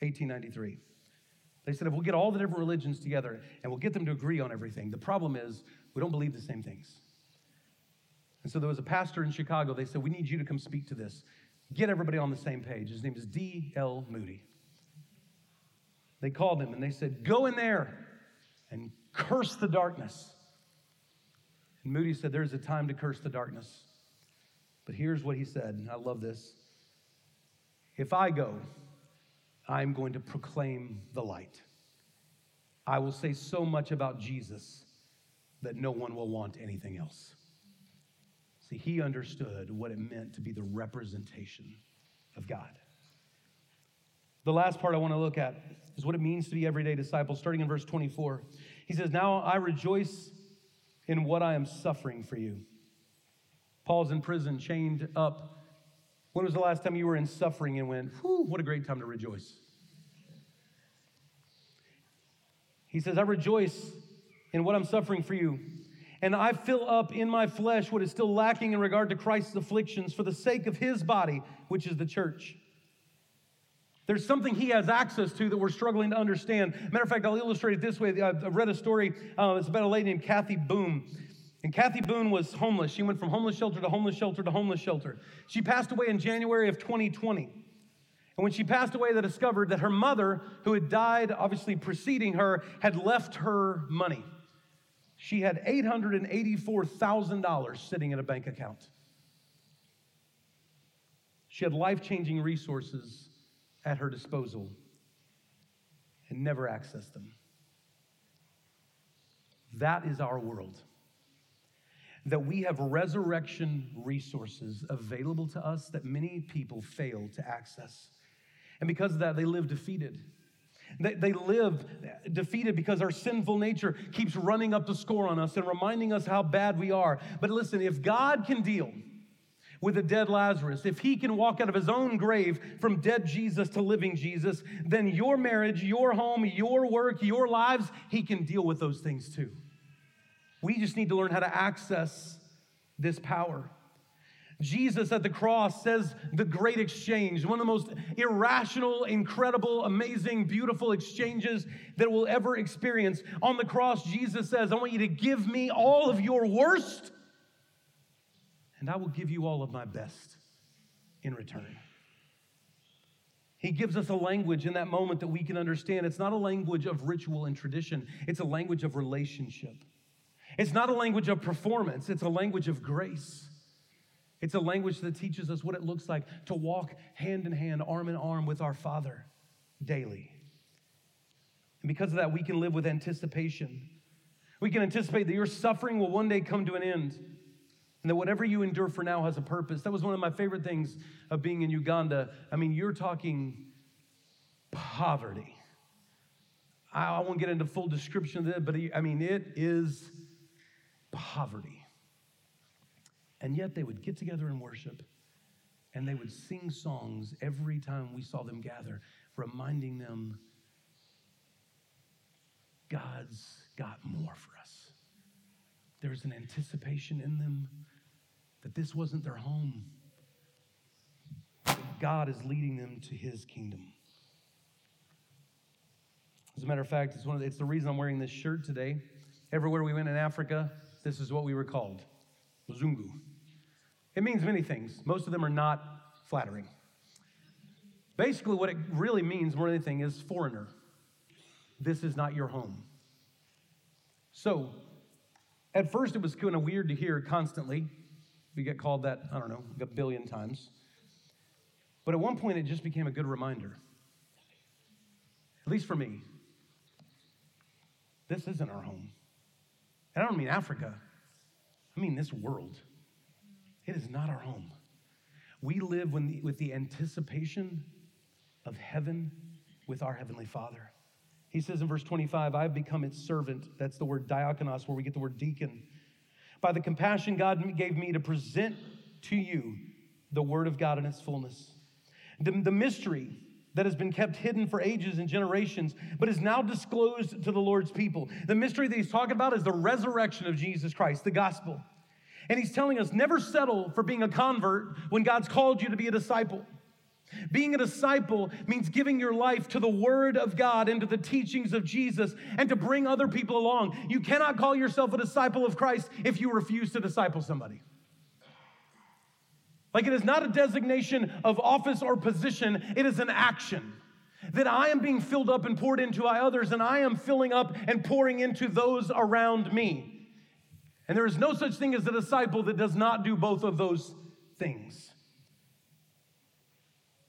1893. They said, if we'll get all the different religions together and we'll get them to agree on everything, the problem is we don't believe the same things. And so there was a pastor in Chicago. They said, we need you to come speak to this. Get everybody on the same page. His name is D.L. Moody. They called him and they said, go in there and curse the darkness. And Moody said, there's a time to curse the darkness. But here's what he said, and I love this. If I go, I'm going to proclaim the light. I will say so much about Jesus that no one will want anything else. See, he understood what it meant to be the representation of God. The last part I want to look at is what it means to be everyday disciples, starting in verse 24. He says, Now I rejoice in what I am suffering for you. Paul's in prison, chained up when was the last time you were in suffering and went, whew, what a great time to rejoice? He says, I rejoice in what I'm suffering for you. And I fill up in my flesh what is still lacking in regard to Christ's afflictions for the sake of his body, which is the church. There's something he has access to that we're struggling to understand. Matter of fact, I'll illustrate it this way. I've read a story. Uh, it's about a lady named Kathy Boone. And Kathy Boone was homeless. She went from homeless shelter to homeless shelter to homeless shelter. She passed away in January of 2020. And when she passed away, they discovered that her mother, who had died obviously preceding her, had left her money. She had $884,000 sitting in a bank account. She had life changing resources at her disposal and never accessed them. That is our world that we have resurrection resources available to us that many people fail to access. And because of that, they live defeated. They, live defeated because our sinful nature keeps running up the score on us and reminding us how bad we are. But listen, if God can deal with a dead Lazarus, if he can walk out of his own grave from dead Jesus to living Jesus, then your marriage, your home, your work, your lives, he can deal with those things too. We just need to learn how to access this power. Jesus at the cross says the great exchange, one of the most irrational, incredible, amazing, beautiful exchanges that we'll ever experience. On the cross, Jesus says, I want you to give me all of your worst, and I will give you all of my best in return. He gives us a language in that moment that we can understand. It's not a language of ritual and tradition, it's a language of relationship. It's not a language of performance, it's a language of grace. It's a language that teaches us what it looks like to walk hand in hand, arm in arm with our Father daily. And because of that, we can live with anticipation. We can anticipate that your suffering will one day come to an end and that whatever you endure for now has a purpose. That was one of my favorite things of being in Uganda. I mean, you're talking poverty. I, won't get into full description of it, but I mean, it is poverty. And yet they would get together and worship, and they would sing songs every time we saw them gather, reminding them God's got more for us. There's an anticipation in them that this wasn't their home. God is leading them to his kingdom. As a matter of fact, it's, one of the, it's the reason I'm wearing this shirt today. Everywhere we went in Africa, this is what we were called Mzungu. It means many things. Most of them are not flattering. Basically, what it really means more than anything is foreigner. This is not your home. So, at first, it was kind of weird to hear constantly. We get called that, I don't know, a billion times. But at one point, it just became a good reminder, at least for me. This isn't our home. And I don't mean Africa, I mean this world. It is not our home. We live the, with the anticipation of heaven with our Heavenly Father. He says in verse 25, I've become its servant. That's the word diakonos, where we get the word deacon. By the compassion God gave me to present to you the word of God in its fullness. The, the mystery that has been kept hidden for ages and generations, but is now disclosed to the Lord's people. The mystery that he's talking about is the resurrection of Jesus Christ, the gospel. And he's telling us never settle for being a convert when God's called you to be a disciple. Being a disciple means giving your life to the Word of God and to the teachings of Jesus and to bring other people along. You cannot call yourself a disciple of Christ if you refuse to disciple somebody. Like it is not a designation of office or position, it is an action. That I am being filled up and poured into by others, and I am filling up and pouring into those around me. And there is no such thing as a disciple that does not do both of those things.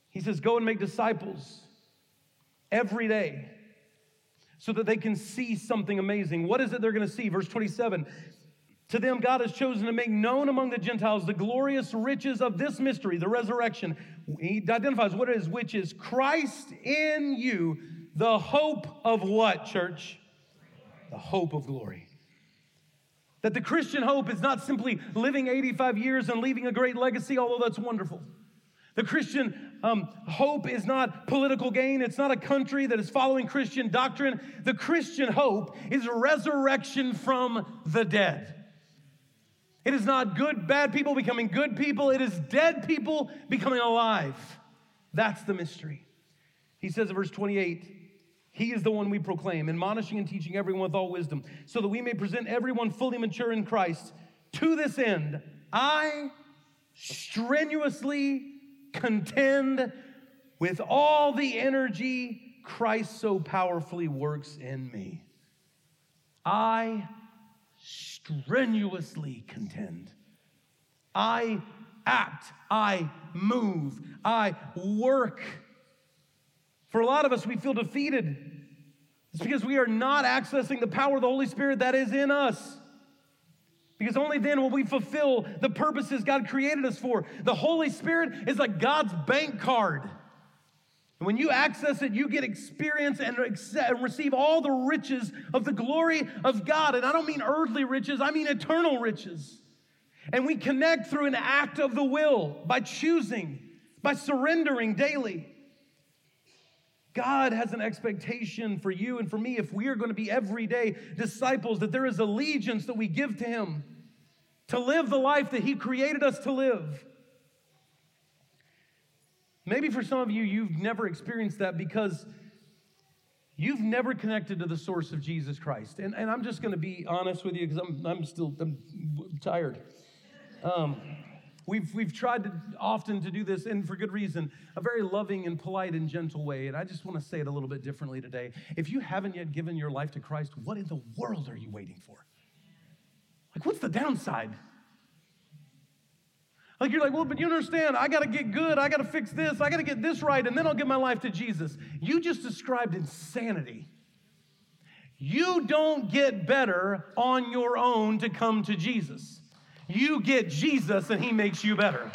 He says, Go and make disciples every day so that they can see something amazing. What is it they're going to see? Verse 27 to them, God has chosen to make known among the Gentiles the glorious riches of this mystery, the resurrection. He identifies what it is, which is Christ in you, the hope of what, church? The hope of glory. That the Christian hope is not simply living 85 years and leaving a great legacy, although that's wonderful. The Christian um, hope is not political gain. It's not a country that is following Christian doctrine. The Christian hope is resurrection from the dead. It is not good, bad people becoming good people. It is dead people becoming alive. That's the mystery. He says in verse 28 He is the one we proclaim, admonishing and teaching everyone with all wisdom, so that we may present everyone fully mature in Christ. To this end, I strenuously contend with all the energy Christ so powerfully works in me. I strenuously contend. I act, I move, I work. For a lot of us, we feel defeated. It's because we are not accessing the power of the Holy Spirit that is in us. Because only then will we fulfill the purposes God created us for. The Holy Spirit is like God's bank card. And when you access it, you get experience and, receive all the riches of the glory of God. And I don't mean earthly riches, I mean eternal riches. And we connect through an act of the will by choosing, by surrendering daily. God has an expectation for you and for me if we are going to be everyday disciples, that there is allegiance that we give to Him to live the life that He created us to live. Maybe for some of you, you've never experienced that because you've never connected to the source of Jesus Christ. And, and I'm just going to be honest with you because I'm, I'm still I'm tired. Um, we've, we've tried to, often to do this, and for good reason, a very loving and polite and gentle way. And I just want to say it a little bit differently today. If you haven't yet given your life to Christ, what in the world are you waiting for? Like, what's the downside? Like you're like, well, but you understand, I got to get good. I got to fix this. I got to get this right, and then I'll give my life to Jesus. You just described insanity. You don't get better on your own to come to Jesus. You get Jesus, and He makes you better.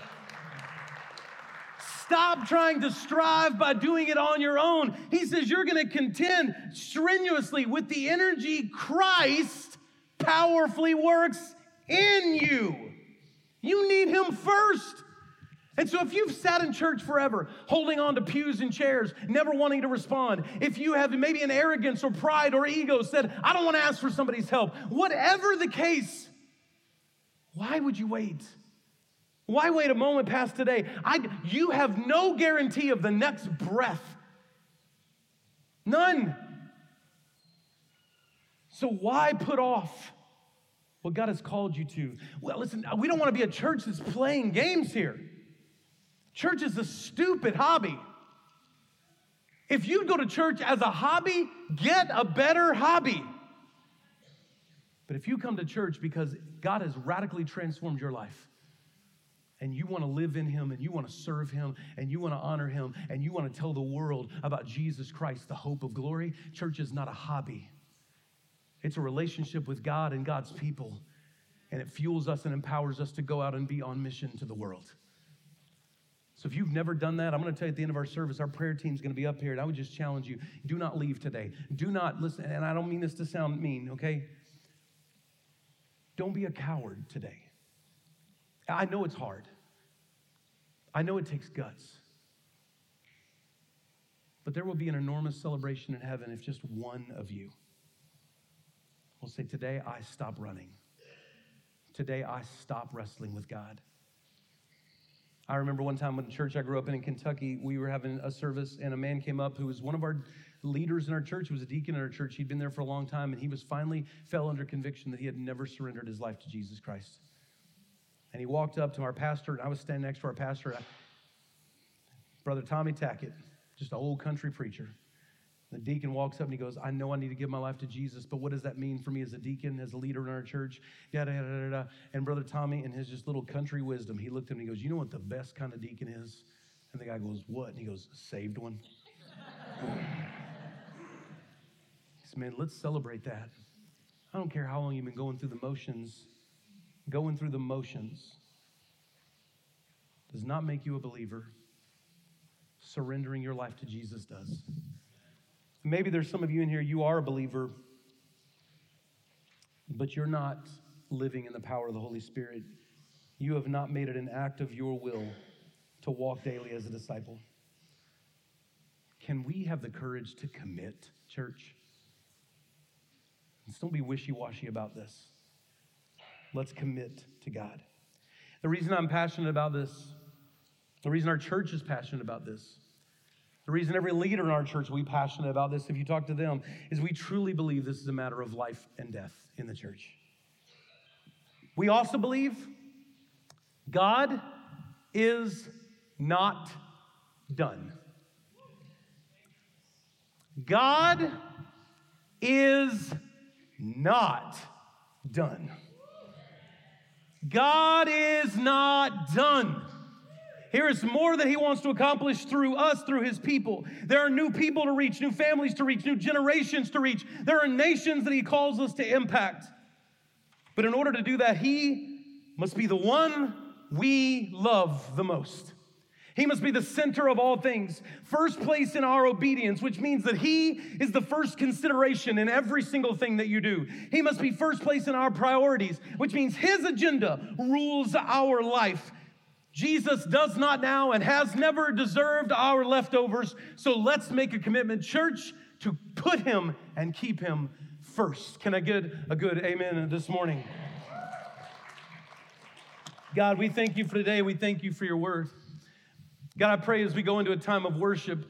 Stop trying to strive by doing it on your own. He says you're going to contend strenuously with the energy Christ powerfully works in you. You need Him first. And so, if you've sat in church forever, holding on to pews and chairs, never wanting to respond, if you have maybe an arrogance or pride or ego said, I don't want to ask for somebody's help, whatever the case, why would you wait? Why wait a moment past today? I, you have no guarantee of the next breath. None. So why put off what God has called you to? Well, listen, we don't want to be a church that's playing games here. Church is a stupid hobby. If you go to church as a hobby, get a better hobby. But if you come to church because God has radically transformed your life, and you want to live in Him, and you want to serve Him, and you want to honor Him, and you want to tell the world about Jesus Christ, the hope of glory, church is not a hobby. It's a relationship with God and God's people, and it fuels us and empowers us to go out and be on mission to the world. So if you've never done that, I'm going to tell you at the end of our service, our prayer team is going to be up here, and I would just challenge you do not leave today. Do not listen, and I don't mean this to sound mean, okay? Don't be a coward today. I know it's hard, I know it takes guts. But there will be an enormous celebration in heaven if just one of you will say, Today I stop running. Today I stop wrestling with God. I remember one time when the church I grew up in in Kentucky, we were having a service, and a man came up who was one of our leaders in our church. He was a deacon in our church. He'd been there for a long time, and he was finally fell under conviction that he had never surrendered his life to Jesus Christ. And he walked up to our pastor, and I was standing next to our pastor, Brother Tommy Tackett, just an old country preacher. The deacon walks up and he goes, I know I need to give my life to Jesus, but what does that mean for me as a deacon, as a leader in our church? Yada, yada, yada, yada. And Brother Tommy, in his just little country wisdom, he looked at him and he goes, You know what the best kind of deacon is? And the guy goes, What? And he goes, Saved one. he said, Man, let's celebrate that. I don't care how long you've been going through the motions, going through the motions does not make you a believer. Surrendering your life to Jesus does. Maybe there's some of you in here, you are a believer, but you're not living in the power of the Holy Spirit. You have not made it an act of your will to walk daily as a disciple. Can we have the courage to commit, church? Let's don't be wishy washy about this. Let's commit to God. The reason I'm passionate about this, the reason our church is passionate about this, the reason every leader in our church will be passionate about this, if you talk to them, is we truly believe this is a matter of life and death in the church. We also believe God is not done. God is not done. God is not done. Here is more that He wants to accomplish through us, through His people. There are new people to reach, new families to reach, new generations to reach. There are nations that He calls us to impact. But in order to do that, He must be the one we love the most. He must be the center of all things, first place in our obedience, which means that He is the first consideration in every single thing that you do. He must be first place in our priorities, which means His agenda rules our life. Jesus does not now and has never deserved our leftovers. So let's make a commitment, church, to put him and keep him first. Can I get a good amen this morning? God, we thank you for today. We thank you for your word. God, I pray as we go into a time of worship,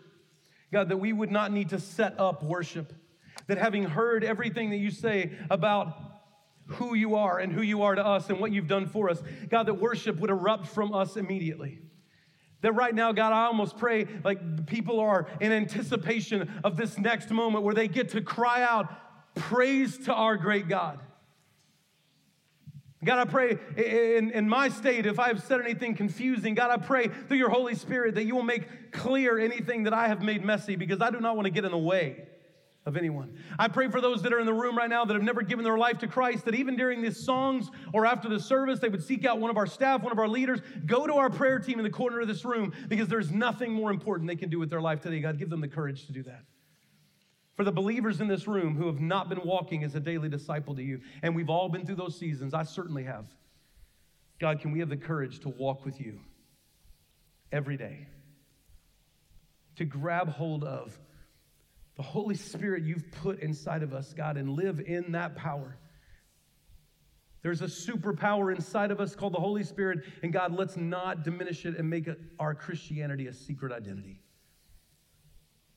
God, that we would not need to set up worship. That having heard everything that you say about who you are and who you are to us and what you've done for us. God, that worship would erupt from us immediately. That right now, God, I almost pray like people are in anticipation of this next moment where they get to cry out praise to our great God. God, I pray in, in my state, if I have said anything confusing, God, I pray through your Holy Spirit that you will make clear anything that I have made messy because I do not want to get in the way of anyone. I pray for those that are in the room right now that have never given their life to Christ, that even during these songs or after the service, they would seek out one of our staff, one of our leaders, go to our prayer team in the corner of this room because there's nothing more important they can do with their life today. God, give them the courage to do that. For the believers in this room who have not been walking as a daily disciple to you, and we've all been through those seasons, I certainly have. God, can we have the courage to walk with you every day? To grab hold of the Holy Spirit you've put inside of us, God, and live in that power. There's a superpower inside of us called the Holy Spirit, and God, let's not diminish it and make it, our Christianity a secret identity.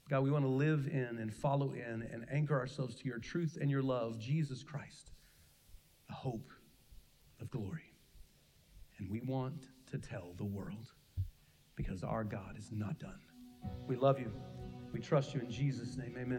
God, we want to live in and follow in and anchor ourselves to your truth and your love, Jesus Christ, the hope of glory. And we want to tell the world because our God is not done. We love you. We trust you in Jesus' name. Amen.